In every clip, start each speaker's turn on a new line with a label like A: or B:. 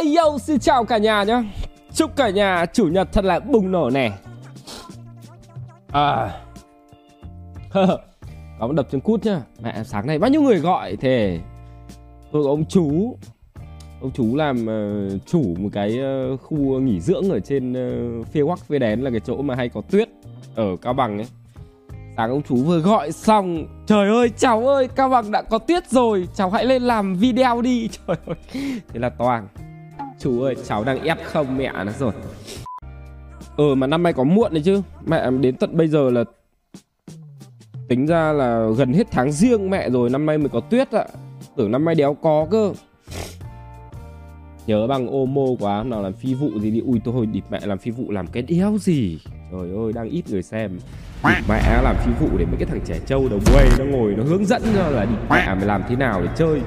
A: Ây yo, xin chào cả nhà nhá. Chúc cả nhà chủ nhật thật là bùng nổ nè. À. Có một đập chân cút nhá. Mẹ sáng nay bao nhiêu người gọi thế? Tôi có ông chú Ông chú làm uh, chủ một cái uh, khu nghỉ dưỡng ở trên uh, phía Quắc phía Đén là cái chỗ mà hay có tuyết ở Cao Bằng ấy. Sáng ông chú vừa gọi xong Trời ơi cháu ơi Cao Bằng đã có tuyết rồi Cháu hãy lên làm video đi. Trời ơi Thế là toàn. Chú ơi, cháu đang ép không, mẹ nó rồi. Ừ mà năm nay có muộn đấy chứ. Mẹ, đến tận bây giờ là Tính ra là gần hết tháng riêng mẹ rồi, Năm nay mới có tuyết ạ. Tưởng năm nay đéo có cơ. Nhớ bằng ô mô quá Nào làm phi vụ gì đi. Ui, tôi hồi địt mẹ làm phi vụ làm cái đéo gì? Trời ơi, đang ít người xem. Địt mẹ làm phi vụ để mấy cái thằng trẻ trâu đầu quê Nó ngồi nó hướng dẫn cho là địt mẹ mày làm thế nào để chơi.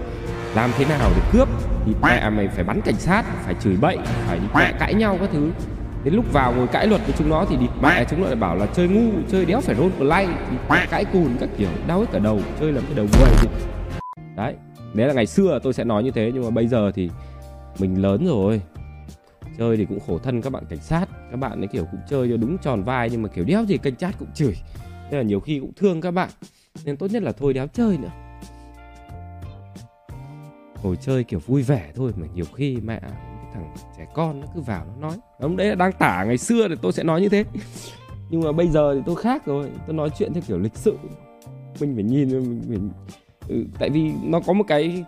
A: Làm thế nào để cướp? Địt mẹ mày phải bắn cảnh sát Phải chửi bậy Phải địt mẹ cãi nhau các thứ. Đến lúc vào ngồi cãi luật với chúng nó thì địt mẹ chúng nó lại bảo là chơi ngu Chơi đéo phải roll play Địt mẹ cãi cùn các kiểu đau hết cả đầu Chơi làm cái đầu quê Đấy Đấy là ngày xưa tôi sẽ nói như thế Nhưng mà bây giờ thì mình lớn rồi. Chơi thì cũng khổ thân các bạn cảnh sát các bạn ấy kiểu cũng chơi cho đúng tròn vai nhưng mà kiểu đéo gì cảnh sát cũng chửi. Nên là nhiều khi cũng thương các bạn nên tốt nhất là thôi đéo chơi nữa ngồi chơi kiểu vui vẻ thôi mà nhiều khi mẹ cái thằng trẻ con nó cứ vào nó nói. Ông đấy là đang tả ngày xưa thì tôi sẽ nói như thế. Nhưng mà bây giờ thì tôi khác rồi. Tôi nói chuyện theo kiểu lịch sự. Mình phải nhìn mình phải ừ, tại vì nó có một cái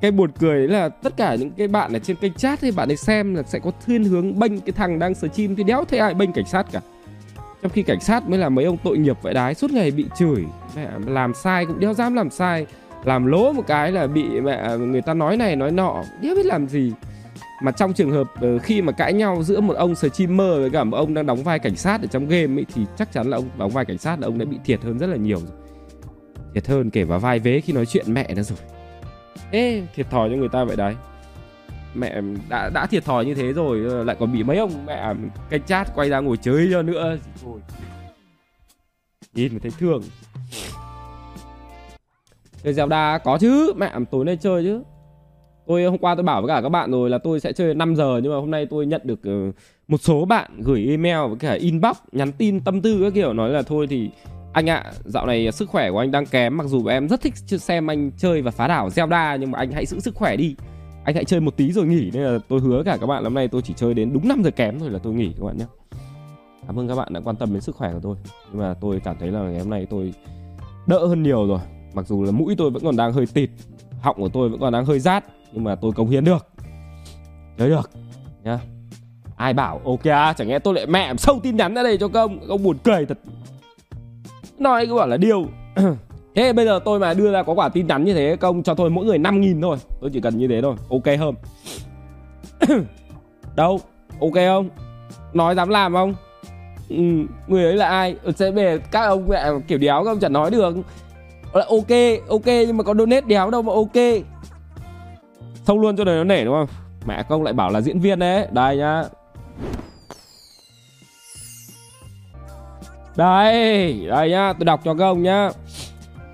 A: cái buồn cười đấy là tất cả những cái bạn ở trên kênh chat thì bạn ấy xem là sẽ có thiên hướng bênh cái thằng đang stream thì đéo thấy ai bênh cảnh sát cả? Trong khi cảnh sát mới là mấy ông tội nghiệp vậy đái suốt ngày bị chửi. Mẹ làm sai cũng đéo dám làm sai làm lố một cái là bị mẹ người ta nói này nói nọ biết biết làm gì. Mà trong trường hợp ờ, khi mà cãi nhau giữa một ông streamer với cả một ông đang đóng vai cảnh sát ở trong game ấy thì chắc chắn là ông đóng vai cảnh sát là ông đã bị thiệt hơn rất là nhiều rồi. Thiệt hơn kể vào vai vế khi nói chuyện mẹ nó rồi. Ê, thiệt thòi cho người ta vậy đấy. Mẹ đã đã thiệt thòi như thế rồi ờ, Lại còn bị mấy ông mẹ cái chat quay ra ngồi chơi cho nữa. Thôi Nhìn mà thấy thương. Chơi Zelda có chứ. Mẹ tối nay chơi chứ. Tôi hôm qua tôi bảo với cả các bạn rồi là tôi sẽ chơi 5 giờ Nhưng mà hôm nay tôi nhận được ờ, một số bạn gửi email với cả inbox Nhắn tin tâm tư các kiểu nói là thôi thì anh ạ, à, dạo này sức khỏe của anh đang kém Mặc dù em rất thích xem anh chơi và phá đảo Zelda Nhưng mà anh hãy giữ sức khỏe đi. Anh hãy chơi một tí rồi nghỉ. Nên là tôi hứa cả các bạn hôm nay tôi chỉ chơi đến đúng 5 giờ kém thôi là tôi nghỉ các bạn nhé Cảm ơn các bạn đã quan tâm đến sức khỏe của tôi. Nhưng mà tôi cảm thấy là ngày hôm nay tôi đỡ hơn nhiều rồi. Mặc dù là mũi tôi vẫn còn đang hơi tịt Họng của tôi vẫn còn đang hơi rát Nhưng mà tôi cống hiến được. Nhớ được nhá. Ai bảo ok à, chẳng nghe tôi lại mẹ sâu tin nhắn ra đây cho công Ông buồn cười thật. Nói cứ bảo là điều. Thế bây giờ tôi mà đưa ra có quả tin nhắn như thế Công cho tôi mỗi người 5 nghìn thôi. Tôi chỉ cần như thế thôi Ok không? Đâu Ok không? Nói dám làm không? Ừ, Người ấy là ai? Ừ, sẽ về các ông mẹ kiểu đéo không? Chẳng nói được là ok ok nhưng mà có donate đéo đâu mà ok Thông luôn cho đời nó nể đúng không Mẹ công lại bảo là diễn viên đấy Đây nhá Đây, đây nhá, tôi đọc cho các ông nhá.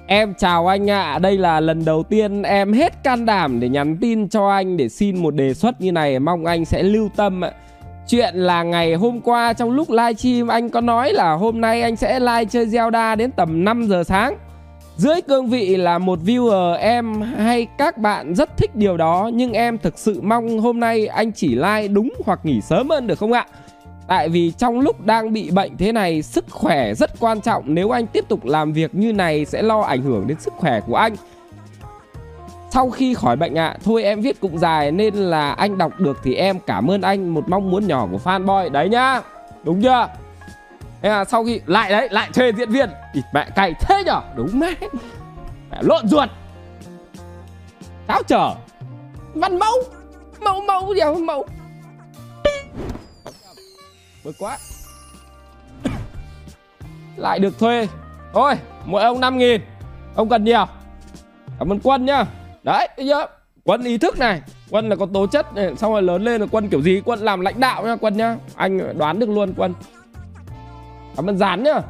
A: Em chào anh ạ, à. đây là lần đầu tiên em hết can đảm để nhắn tin cho anh để xin một đề xuất như này, mong anh sẽ lưu tâm ạ. Chuyện là ngày hôm qua trong lúc livestream anh có nói là hôm nay anh sẽ live chơi Zelda đến tầm 5 giờ sáng. Dưới cương vị là một viewer em hay các bạn rất thích điều đó nhưng em thực sự mong hôm nay anh chỉ like đúng hoặc nghỉ sớm hơn được không ạ? Tại vì trong lúc đang bị bệnh thế này Sức khỏe rất quan trọng. Nếu anh tiếp tục làm việc như này Sẽ lo ảnh hưởng đến sức khỏe của anh. Sau khi khỏi bệnh ạ à, Thôi em viết cũng dài Nên là anh đọc được thì em cảm ơn anh Một mong muốn nhỏ của fanboy. Đấy nhá! Đúng chưa? Thế là sau khi lại đấy, Lại thuê diễn viên. Ịt mẹ cày thế nhở? Đúng mẹ Mẹ lộn ruột. Táo trở. Văn mẫu. Mẫu mẫu gì mẫu. Bực quá. Lại được thuê. Thôi, mỗi ông 5 nghìn. Ông cần nhiều. Cảm ơn Quân nhá. Đấy, bây giờ Quân ý thức này. Quân là có tố chất. Này. Xong rồi lớn lên là Quân kiểu gì? Quân làm lãnh đạo nhá, Quân nhá. Anh đoán được luôn, Quân. À, cảm ơn dán nhá.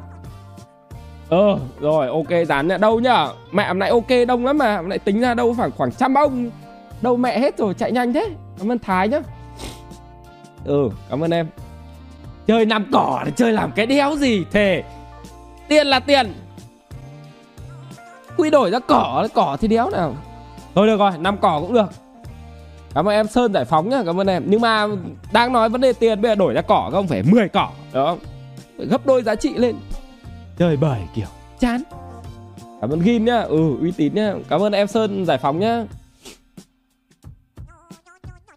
A: Ờ rồi, ok, dán nhá. Đâu nhá? Mẹ hôm nay ok đông lắm mà. Hôm nay tính ra đâu khoảng khoảng trăm ông. Đâu mẹ hết rồi, chạy nhanh thế. Cảm ơn thái nhá. Ừ cảm ơn em. Chơi nằm cỏ là chơi làm cái đéo gì thề? Tiền là tiền. Quy đổi ra cỏ cỏ thì đéo nào. Thôi được rồi, năm cỏ cũng được. Cảm ơn em sơn giải phóng nhá, cảm ơn em. Nhưng mà đang nói vấn đề tiền, bây giờ đổi ra cỏ không? Phải 10 cỏ đó gấp đôi giá trị lên. Chơi bời kiểu. Chán. Cảm ơn gin nhá. Ừ uy tín nhá. Cảm ơn em sơn giải phóng nhá.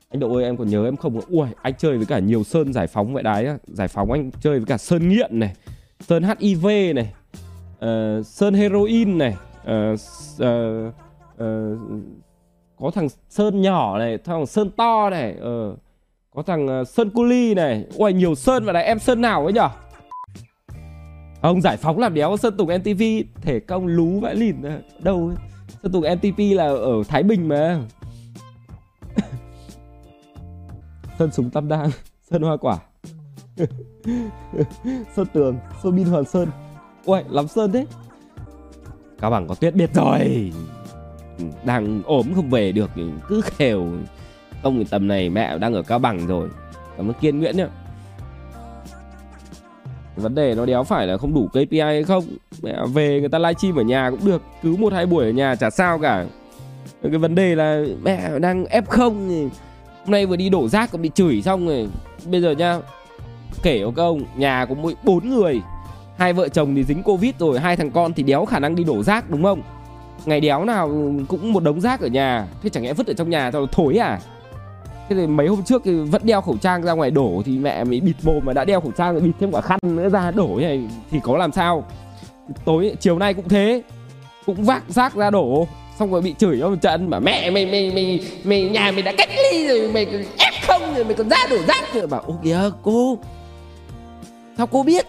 A: Anh độ ơi em còn nhớ em không ui anh chơi với cả nhiều sơn giải phóng vậy đấy giải phóng anh chơi với cả sơn nghiện này sơn hiv này uh, sơn heroin này uh, uh, uh, có thằng sơn nhỏ này thằng sơn to này uh, có thằng uh, sơn cu ly này. Ui nhiều sơn vậy đấy. Em sơn nào ấy nhở ông giải phóng làm đéo sơn tùng mtv thể công lú vãi lìn ờ, đâu ấy. sơn tùng mtv là ở thái bình mà. Sơn súng tam đan, sơn hoa quả. Sơn tường, sơn bin hoàn sơn. Ui lắm sơn thế. Cao bằng có tuyết biết rồi. Ừ, đang ốm không về được, cứ khều. Ông tầm này mẹ đang ở cao bằng rồi. Cảm ơn kiên nguyễn nhá vấn đề nó đéo phải là không đủ KPI hay không. Mẹ, về người ta livestream ở nhà cũng được, cứ một hai buổi ở nhà chả sao cả. Cái vấn đề là mẹ đang f không hôm nay vừa đi đổ rác còn bị chửi xong rồi. Bây giờ nha kể cho ông, nhà có mỗi bốn người, hai vợ chồng thì dính covid rồi, hai thằng con thì đéo khả năng đi đổ rác, đúng không? Ngày đéo nào cũng một đống rác ở nhà. Thế chẳng lẽ vứt ở trong nhà cho thối à? Thế thì mấy hôm trước thì vẫn đeo khẩu trang ra ngoài đổ thì mẹ mới bịt mồm mà đã đeo khẩu trang rồi bịt thêm quả khăn nữa ra đổ như này, thì có làm sao? Tối, chiều nay cũng thế, cũng vác rác ra đổ, xong rồi bị chửi cho một trận mà mẹ, mày mày mày mày, nhà mày đã cách ly rồi, mày ép không rồi, mày còn ra đổ rác rồi. Bảo, ô kìa, cô, sao cô biết?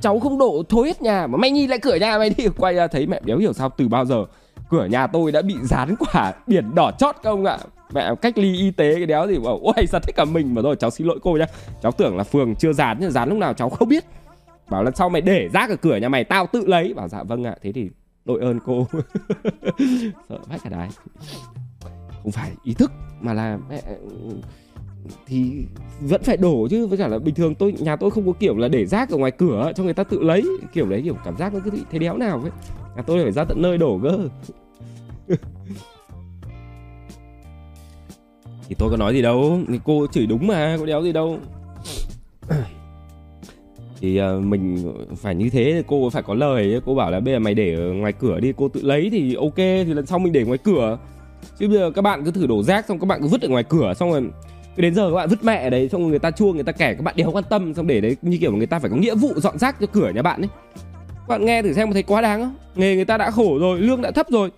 A: Cháu không đổ, thối hết nhà, mà mày nhìn lại cửa nhà mày đi. Quay ra thấy mẹ đéo hiểu sao, từ bao giờ cửa nhà tôi đã bị dán quả biển đỏ chót không ạ. Mẹ cách ly y tế cái đéo gì bảo, ôi, giật hết cả mình. Mà rồi cháu xin lỗi cô nhá. Cháu tưởng là phường chưa dán nhưng dán lúc nào cháu không biết. Bảo lần sau mày để rác ở cửa nhà mày, tao tự lấy. Bảo dạ vâng ạ. Thế thì đội ơn cô. Sợ vách cả đái. Không phải ý thức mà là mẹ thì vẫn phải đổ chứ. Với cả là bình thường tôi nhà tôi không có kiểu là để rác ở ngoài cửa cho người ta tự lấy kiểu đấy kiểu cảm giác nó cứ bị thế đéo nào ấy. Nhà tôi phải ra tận nơi đổ cơ. Thì tôi có nói gì đâu thì cô chửi đúng mà có đéo gì đâu. Thì uh, mình phải như thế cô phải có lời cô bảo là bây giờ mày để ở ngoài cửa đi cô tự lấy thì ok thì lần sau mình để ngoài cửa. Chứ bây giờ các bạn cứ thử đổ rác xong các bạn cứ vứt ở ngoài cửa xong rồi đến giờ các bạn vứt mẹ đấy, xong người ta chua, người ta kẻ các bạn đéo quan tâm, xong để đấy, như kiểu người ta phải có nghĩa vụ, dọn rác cho cửa nhà bạn ấy. Các bạn nghe thử xem có thấy quá đáng không? Nghề người ta đã khổ rồi, lương đã thấp rồi.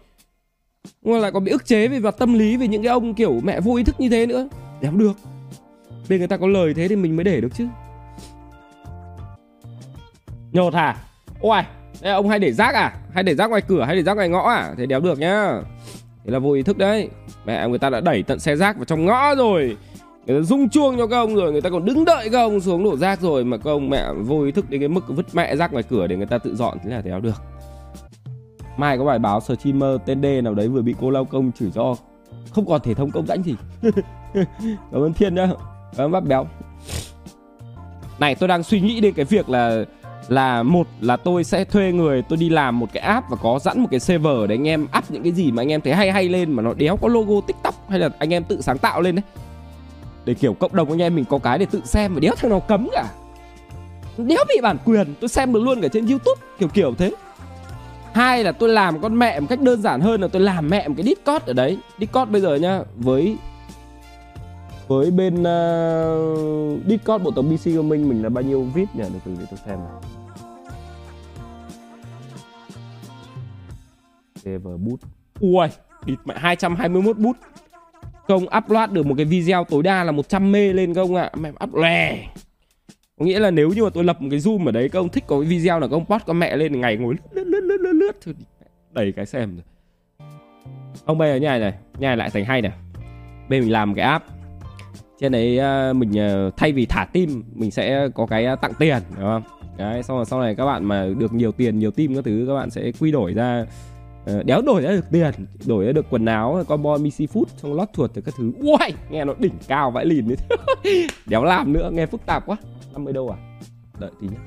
A: Nhưng mà lại còn bị ức chế về mặt tâm lý, về những cái ông kiểu mẹ vô ý thức như thế nữa. Đéo được. Để người ta có lời thế thì mình mới để được chứ. Nhột hả? Ôi đây ông hay để rác à? Hay để rác ngoài cửa, hay để rác ngoài ngõ à? Thế đéo được nhá. Thế là vô ý thức đấy. Mẹ người ta đã đẩy tận xe rác vào trong ngõ rồi người ta rung chuông cho các ông rồi, người ta còn đứng đợi các ông xuống đổ rác rồi mà các ông mẹ vô ý thức đến cái mức vứt mẹ rác ngoài cửa để người ta tự dọn, thế là đéo được? Mai có bài báo streamer tên D nào đấy vừa bị cô lao công chửi cho không còn thể thống công rãnh gì. Cảm ơn thiên nhá, cảm ơn bác béo. Này, tôi đang suy nghĩ đến cái việc là là một là tôi sẽ thuê người, tôi đi làm một cái app và có sẵn một cái server để anh em up những cái gì mà anh em thấy hay hay lên mà nó đéo có logo tiktok hay là anh em tự sáng tạo lên đấy để kiểu cộng đồng anh em mình có cái để tự xem và đéo thằng nào cấm cả. Đéo bị bản quyền tôi xem được luôn cả trên youtube kiểu kiểu thế. Hai là tôi làm con mẹ một cách đơn giản hơn là tôi làm mẹ một cái discord ở đấy. Discord bây giờ nhá với với bên uh, discord bộ tổng bc của mình mình là bao nhiêu vip nhỉ? Để từ để tôi xem nào. Server boot ui địt mẹ 221 boot công upload được một cái video tối đa là 100 mê lên công ạ. À. mẹ, up lè. Có nghĩa là nếu như mà tôi lập một cái zoom ở đấy công thích có cái video là công post con mẹ lên ngày ngồi lướt lướt lướt lướt lướt thôi đẩy cái xem rồi. Ông bây giờ nhà này nhà này lại thành hay này. Bây mình làm cái app. Trên đấy ờ, mình ờ, thay vì thả tim mình sẽ có cái ờ, tặng tiền, đúng không? Đấy, xong rồi sau này các bạn mà được nhiều tiền, nhiều tim các thứ, các bạn sẽ quy đổi ra Ờ, đéo đổi ra được tiền đổi ra được quần áo combo missy food xong lót chuột từ các thứ. Uầy nghe nó đỉnh cao vãi lìn đấy. Đéo làm nữa nghe phức tạp quá. 50 đâu à? Đợi tí nhá.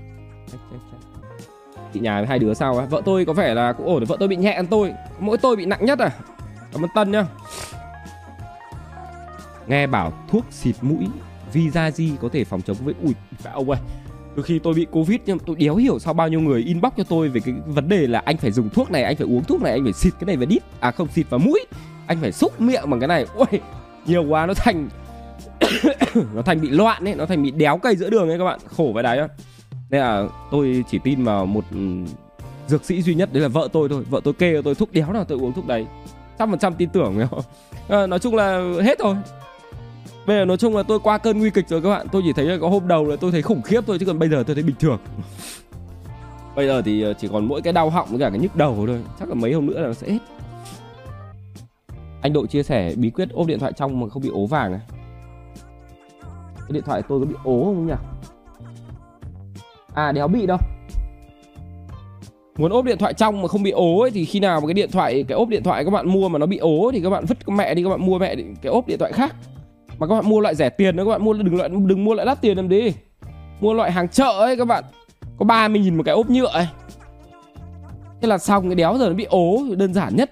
A: Check, check, check. chị nhà với hai đứa sao á? Vợ tôi có vẻ là cũng ổn vợ tôi bị nhẹ hơn tôi. Mỗi tôi bị nặng nhất à? Cảm ơn tân nhá. Nghe bảo thuốc xịt mũi Visaji có thể phòng chống với ui ông ơi? Từ khi tôi bị covid nhưng tôi đéo hiểu sao bao nhiêu người inbox cho tôi về cái vấn đề là anh phải dùng thuốc này anh phải uống thuốc này anh phải xịt cái này vào đít. À không xịt vào mũi. Anh phải xúc miệng bằng cái này. Ui nhiều quá nó thành nó thành bị loạn ấy nó thành bị đéo cây giữa đường ấy các bạn. Khổ vậy đấy nên là tôi chỉ tin vào một ừ, dược sĩ duy nhất đấy là vợ tôi thôi. Vợ tôi kê tôi thuốc đéo nào tôi uống thuốc đấy. Trăm phần trăm tin tưởng. À, nói chung là hết rồi bây giờ nói chung là tôi qua cơn nguy kịch rồi các bạn. Tôi chỉ thấy là có hôm đầu là tôi thấy khủng khiếp thôi chứ còn bây giờ tôi thấy bình thường. Bây giờ thì ờ, chỉ còn mỗi cái đau họng với cả cái nhức đầu thôi. Chắc là mấy hôm nữa là nó sẽ hết. Anh độ chia sẻ bí quyết ốp điện thoại trong mà không bị ố vàng này cái điện thoại tôi có bị ố không nhỉ? À đéo bị đâu. Muốn ốp điện thoại trong mà không bị ố ấy, thì khi nào mà cái điện thoại cái ốp điện thoại các bạn mua mà nó bị ố thì các bạn vứt mẹ đi các bạn mua mẹ cái ốp điện thoại khác mà các bạn mua loại rẻ tiền nữa, các bạn mua, đừng loại, đừng mua loại đắt tiền làm đi mua loại hàng chợ ấy, các bạn. Có 30 nghìn một cái ốp nhựa ấy. Thế là xong cái đéo giờ nó bị ố, đơn giản nhất.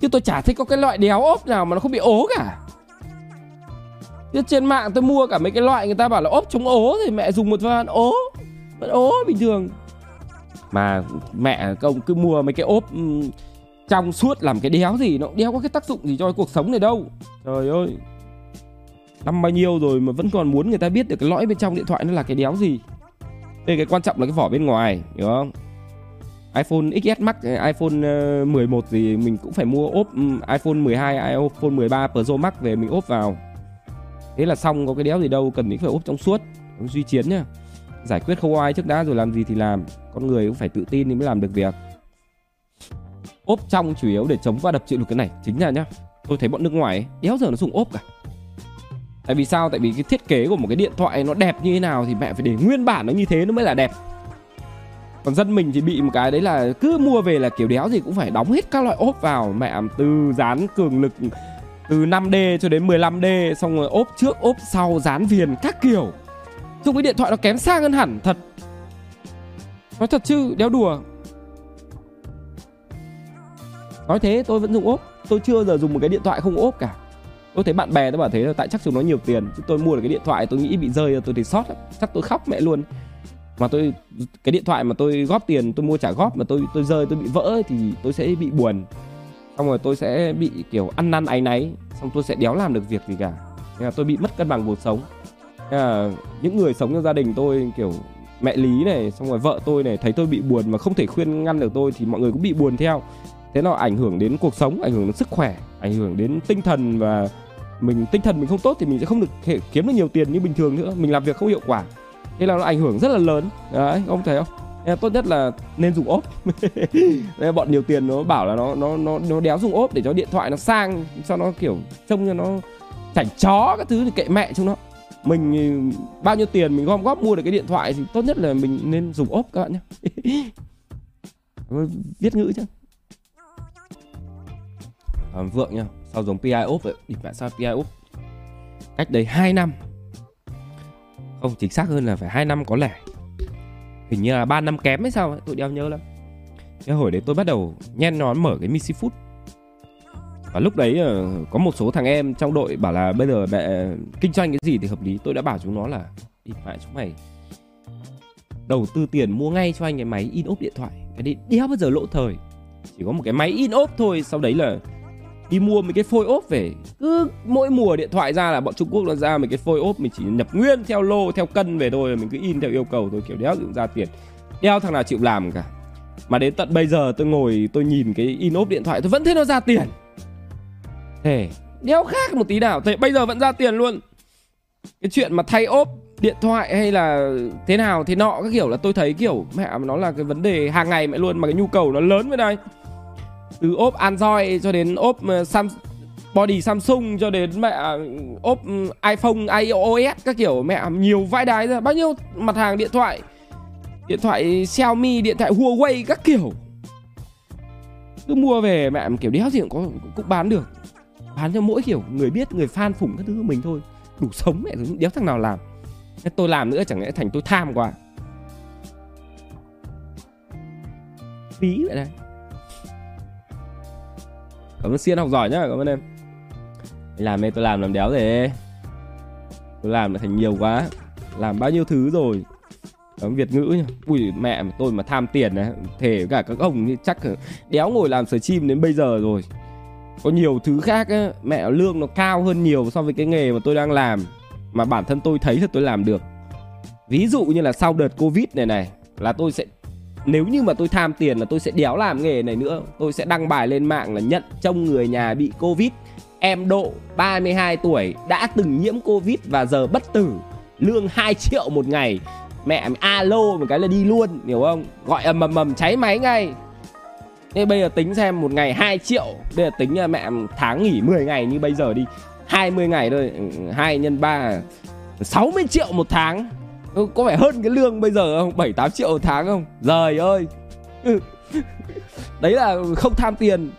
A: Chứ tôi chả thấy có cái loại đéo ốp nào mà nó không bị ố cả. Chứ trên mạng tôi mua cả mấy cái loại, người ta bảo là ốp chống ố thì mẹ dùng một vài ố. Vẫn ố bình thường. Mà mẹ công cứ mua mấy cái ốp trong suốt làm cái đéo gì, nó đéo có cái tác dụng gì cho cuộc sống này đâu. Trời ơi năm bao nhiêu rồi mà vẫn còn muốn người ta biết được cái lõi bên trong điện thoại nó là cái đéo gì đây cái quan trọng là cái vỏ bên ngoài hiểu không iPhone XS Max, iPhone ờ, 11 thì mình cũng phải mua ốp iPhone 12, iPhone 13 Pro Max về mình ốp vào. Thế là xong có cái đéo gì đâu, cần những phải ốp trong suốt. Duy chiến nhá. Giải quyết không ai trước đã rồi làm gì thì làm. Con người cũng phải tự tin thì mới làm được việc. Ốp trong chủ yếu để chống va đập chịu lực cái này, chính là nhá. Tôi thấy bọn nước ngoài ấy, đéo giờ nó dùng ốp cả. Tại vì sao? Tại vì cái thiết kế của một cái điện thoại nó đẹp như thế nào thì mẹ phải để nguyên bản nó như thế nó mới là đẹp. Còn dân mình thì bị một cái đấy là cứ mua về là kiểu đéo gì cũng phải đóng hết các loại ốp vào mẹ từ dán cường lực từ 5D cho đến 15D xong rồi ốp trước ốp sau dán viền các kiểu. Dùng cái điện thoại nó kém sang hơn hẳn thật. Nói thật chứ, đéo đùa. Nói thế tôi vẫn dùng ốp, tôi chưa giờ dùng một cái điện thoại không ốp cả tôi thấy bạn bè tôi bảo thế là tại chắc chúng nó nhiều tiền, chứ tôi mua được cái điện thoại tôi nghĩ bị rơi tôi thì sót chắc tôi khóc mẹ luôn. Mà tôi, cái điện thoại mà tôi góp tiền, tôi mua trả góp, mà tôi tôi rơi, tôi bị vỡ thì tôi sẽ bị buồn. Xong rồi tôi sẽ bị kiểu ăn năn áy náy, xong tôi sẽ đéo làm được việc gì cả. Nên là tôi bị mất cân bằng cuộc sống. Nên là những người sống trong gia đình tôi, kiểu mẹ lý này, xong rồi vợ tôi này, thấy tôi bị buồn mà không thể khuyên ngăn được tôi thì mọi người cũng bị buồn theo. Thế nó ảnh hưởng đến cuộc sống, ảnh hưởng đến sức khỏe, ảnh hưởng đến tinh thần và mình tinh thần mình không tốt thì mình sẽ không được thể kiếm được nhiều tiền như bình thường nữa. Mình làm việc không hiệu quả. Thế là nó ảnh hưởng rất là lớn. Đấy ông thấy không? Nên tốt nhất là nên dùng ốp. Nên bọn nhiều tiền nó bảo là nó nó nó nó đéo dùng ốp để cho điện thoại nó sang cho nó kiểu trông cho nó chảnh chó các thứ thì kệ mẹ chúng nó. Mình bao nhiêu tiền mình gom góp mua được cái điện thoại thì tốt nhất là mình nên dùng ốp các bạn nhé viết ngữ chứ à, vượng nha sau giống PI vậy tại sao PI cách đấy 2 năm. Không chính xác hơn là phải 2 năm có lẽ hình như là 3 năm kém hay sao ấy, tôi đeo nhớ lắm. Cái hồi đấy tôi bắt đầu nhen nón mở cái Missy Food. Và lúc đấy ờ, có một số thằng em trong đội bảo là bây giờ mẹ kinh doanh cái gì thì hợp lý. Tôi đã bảo chúng nó là đi mẹ chúng mày đầu tư tiền mua ngay cho anh cái máy in ốp điện thoại. Cái đấy đéo bao giờ lỗ thời. Chỉ có một cái máy in ốp thôi sau đấy là đi mua mấy cái phôi ốp về. Cứ mỗi mùa điện thoại ra là bọn Trung Quốc nó ra mấy cái phôi ốp, mình chỉ nhập nguyên theo lô, theo cân về thôi, mình cứ in theo yêu cầu thôi, kiểu đéo dựng ra tiền. Đeo thằng nào chịu làm cả. Mà đến tận bây giờ tôi ngồi, tôi nhìn cái in ốp điện thoại, tôi vẫn thấy nó ra tiền. Thế, đéo khác một tí nào. Thế, bây giờ vẫn ra tiền luôn. Cái chuyện mà thay ốp điện thoại hay là thế nào, thế nọ các kiểu là tôi thấy kiểu, mẹ, nó là cái vấn đề hàng ngày mẹ luôn, mà cái nhu cầu nó lớn với đây từ ốp Android cho đến ốp ờ, Samsung body Samsung cho đến mẹ ờ, ốp ừ, iPhone, iOS các kiểu. Mẹ nhiều vãi đái ra. Bao nhiêu mặt hàng điện thoại điện thoại Xiaomi, điện thoại Huawei các kiểu. Cứ mua về mẹ kiểu đéo gì cũng có cũng bán được. Bán cho mỗi kiểu người biết người fan phủng các thứ của mình thôi. Đủ sống mẹ đéo thằng nào làm. Thế tôi làm nữa chẳng lẽ thành tôi tham quá. Phí vậy này cảm ơn xiên học giỏi nhá cảm ơn em. Làm đây tôi làm làm đéo gì tôi làm lại thành nhiều quá. Làm bao nhiêu thứ rồi? Cảm Việt ngữ nhá. Ui mẹ tôi mà tham tiền này Thể cả các ông chắc đéo ngồi làm sở chim đến bây giờ rồi. Có nhiều thứ khác ấy, Mẹ lương nó cao hơn nhiều so với cái nghề mà tôi đang làm. Mà bản thân tôi thấy là tôi làm được. Ví dụ như là sau đợt Covid này này Là tôi sẽ nếu như mà tôi tham tiền là tôi sẽ đéo làm nghề này nữa. Tôi sẽ đăng bài lên mạng là nhận trông người nhà bị Covid. Em Độ 32 tuổi, đã từng nhiễm Covid và giờ bất tử. Lương 2 triệu một ngày. Mẹ alo một cái là đi luôn, Hiểu không? Gọi ầm ầm ầm, cháy máy ngay. Thế bây giờ tính xem, một ngày 2 triệu. Bây giờ tính mẹ tháng nghỉ 10 ngày như bây giờ đi. 20 ngày thôi. Ừ, 2 nhân 3 60 triệu một tháng. Ừ, có phải hơn cái lương bây giờ không? 7 8 triệu tháng không? Giời ơi. Đấy là không tham tiền.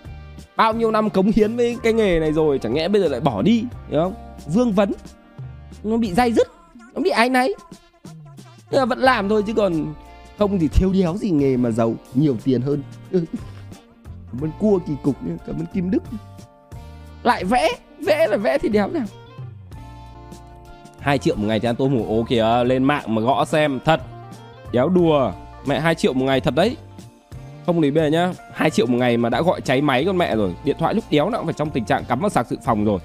A: Bao nhiêu năm cống hiến với cái nghề này rồi, Chẳng nhẽ bây giờ lại bỏ đi, Hiểu không? Vương vấn. Nó bị dai dứt, Nó bị ai nấy Nhưng mà vẫn làm thôi chứ còn Không thì thiếu đéo gì nghề mà giàu, Nhiều tiền hơn. Cảm ơn cua kỳ cục nhé Cảm ơn Kim Đức. Lại vẽ Vẽ là vẽ thì đéo nào. 2 triệu một ngày thì ăn tôm hùm ố kìa, lên mạng mà gõ xem, thật. Đéo đùa, mẹ 2 triệu một ngày thật đấy. Không lý bề nhá 2 triệu một ngày mà đã gọi cháy máy con mẹ rồi, điện thoại lúc đéo nào cũng phải trong tình trạng cắm vào sạc dự phòng rồi.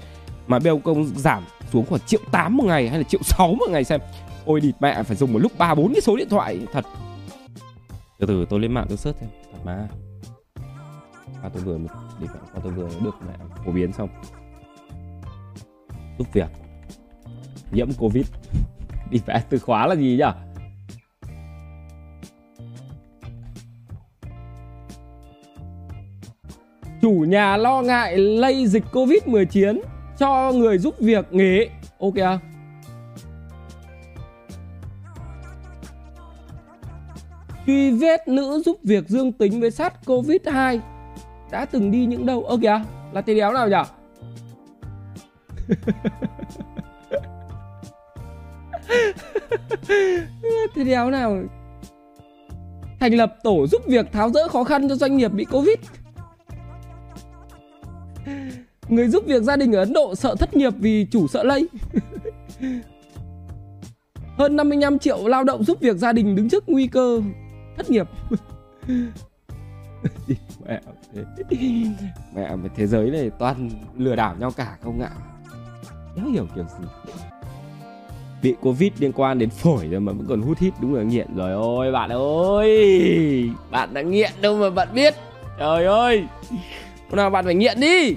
A: Mà bây công giảm xuống khoảng triệu 8 một ngày hay là triệu 6 một ngày xem. Ôi địt mẹ phải dùng một lúc ba bốn cái số điện thoại, thật. Từ từ, tôi lên mạng tôi search xem. Thật mà và tôi vừa để à, tôi vừa được mẹ phổ biến xong. Giúp việc nhiễm covid. Đi vẽ từ khóa là gì nhỉ? Chủ nhà lo ngại lây dịch covid 19 cho người giúp việc nghỉ. Ok à? truy vết nữ giúp việc dương tính với sát covid 2 đã từng đi những đâu? Ơ kìa à? là tí đéo nào nhỉ? Thế đéo nào. Thành lập tổ giúp việc tháo rỡ khó khăn cho doanh nghiệp bị Covid. Người giúp việc gia đình ở Ấn Độ sợ thất nghiệp vì chủ sợ lây. Hơn 55 triệu lao động giúp việc gia đình đứng trước nguy cơ thất nghiệp. Mẹ mẹ thế giới này toàn lừa đảo nhau cả không ạ? Đéo hiểu kiểu gì? Bị covid liên quan đến phổi rồi mà vẫn còn hút hít, đúng là nghiện. Rồi ôi, bạn ơi! Bạn đã nghiện đâu mà bạn biết? Trời ơi! Hôm nào bạn phải nghiện đi!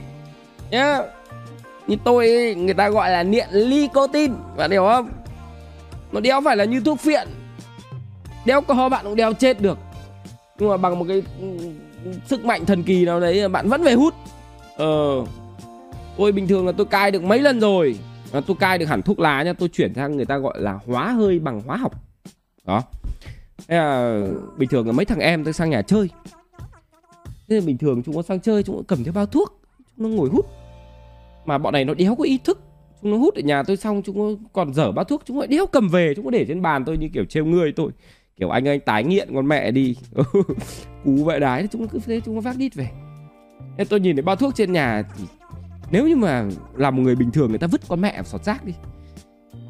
A: Nhá! Như tôi, người ta gọi là nghiện nicotine, bạn hiểu không? Nó đéo phải là như thuốc phiện. Đéo có bạn cũng đéo chết được. Nhưng mà bằng một cái ừ, sức mạnh thần kỳ nào đấy, bạn vẫn phải hút. Ờ. Tôi bình thường là tôi cai được mấy lần rồi à, tôi cai được hẳn thuốc lá nha tôi chuyển sang người ta gọi là hóa hơi bằng hóa học. Đó. Thế là bình thường là mấy thằng em tôi sang nhà chơi. Thế là bình thường chúng nó sang chơi chúng nó cầm theo bao thuốc chúng nó ngồi hút. Mà bọn này nó đéo có ý thức chúng nó hút ở nhà tôi xong chúng nó còn dở bao thuốc chúng nó đéo cầm về chúng nó để trên bàn tôi như kiểu trêu người tôi. Kiểu anh anh tái nghiện con mẹ đi. Cú vậy đái chúng nó cứ thế chúng nó vác đít về. Thế tôi nhìn thấy bao thuốc trên nhà thì nếu như mà là một người bình thường, người ta vứt con mẹ sọt rác đi.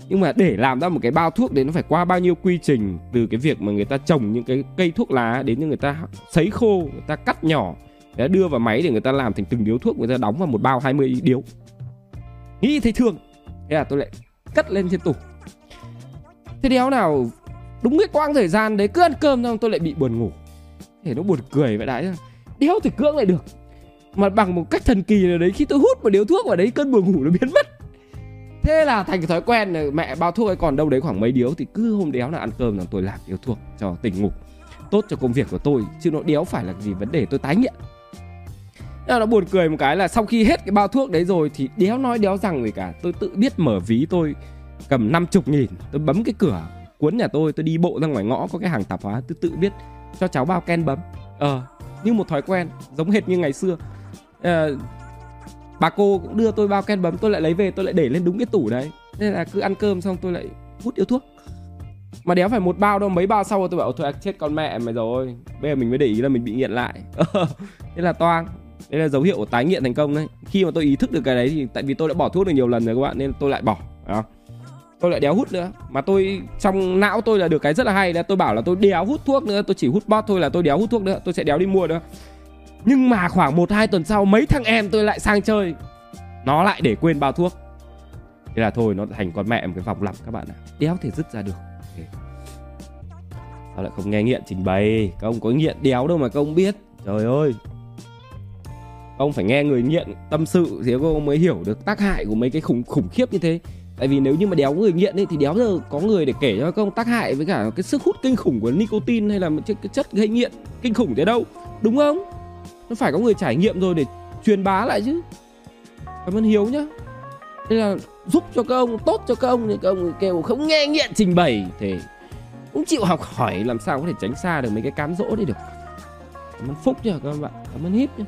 A: Nhưng mà để làm ra một cái bao thuốc đấy nó phải qua bao nhiêu quy trình, từ cái việc mà người ta trồng những cái cây thuốc lá đến như người ta sấy khô, người ta cắt nhỏ để đưa vào máy để người ta làm thành từng điếu thuốc, người ta đóng vào một bao 20 điếu. Nghĩ thấy thương. Thế là tôi lại cất lên trên tủ. Thế đéo nào đúng cái quãng thời gian đấy, cứ ăn cơm xong tôi lại bị buồn ngủ. Thế nó buồn cười vậy đấy đéo thì cưỡng lại được mà bằng một cách thần kỳ nào đấy, khi tôi hút một điếu thuốc vào đấy, cơn buồn ngủ nó biến mất. Thế là thành cái thói quen là mẹ bao thuốc ấy, còn đâu đấy khoảng mấy điếu, thì cứ hôm đéo là ăn cơm là tôi làm điếu thuốc cho tỉnh ngủ. Tốt cho công việc của tôi, chứ nó đéo phải là gì, vấn đề tôi tái nghiện. Nên nó buồn cười một cái là sau khi hết cái bao thuốc đấy rồi, thì đéo nói đéo rằng gì cả, tôi tự biết mở ví tôi, cầm năm chục nghìn, tôi bấm cái cửa cuốn nhà tôi tôi đi bộ ra ngoài ngõ có cái hàng tạp hóa, tôi tự biết cho cháu bao ken bấm. Ờ như một thói quen, giống hệt như ngày xưa uh, bà cô cũng đưa tôi bao ken bấm tôi lại lấy về tôi lại để lên đúng cái tủ đấy. Nên là cứ ăn cơm xong tôi lại hút điếu thuốc. Mà đéo phải một bao đâu mấy bao sau rồi tôi bảo thôi chết con mẹ mày rồi bây giờ mình mới để ý là mình bị nghiện lại. Thế là toang. Đây là dấu hiệu của tái nghiện thành công đấy. Khi mà tôi ý thức được cái đấy thì tại vì tôi đã bỏ thuốc được nhiều lần rồi các bạn nên tôi lại bỏ đó. tôi lại đéo hút nữa. Mà tôi trong não tôi là được cái rất là hay là tôi bảo là tôi đéo hút thuốc nữa tôi chỉ hút bót thôi là tôi đéo hút thuốc nữa tôi sẽ đéo đi mua nữa nhưng mà khoảng một, hai tuần sau, mấy thằng em tôi lại sang chơi. Nó lại để quên bao thuốc. Thế là thôi, nó thành con mẹ một cái vòng lặp, các bạn ạ. Đéo thể dứt ra được. Sao lại không nghe nghiện, trình bày? Các ông có nghiện đéo đâu mà các ông biết. Trời ơi. Ông phải nghe người nghiện tâm sự thì các ông mới hiểu được tác hại của mấy cái khủng khủng khiếp như thế. Tại vì nếu như mà đéo người nghiện ấy, thì đéo giờ có người để kể cho các ông tác hại với cả cái sức hút kinh khủng của nicotine hay là cái chất gây nghiện kinh khủng thế đâu. Đúng không? Nó phải có người trải nghiệm rồi để truyền bá lại chứ. Cảm ơn hiếu nhá. Nên là giúp cho các ông, tốt cho các ông thì các ông kêu không nghe nghiện trình bày thì cũng chịu học hỏi làm sao có thể tránh xa được mấy cái cám dỗ đấy được. Cảm ơn phúc nhá các bạn. Cảm ơn hít nhá.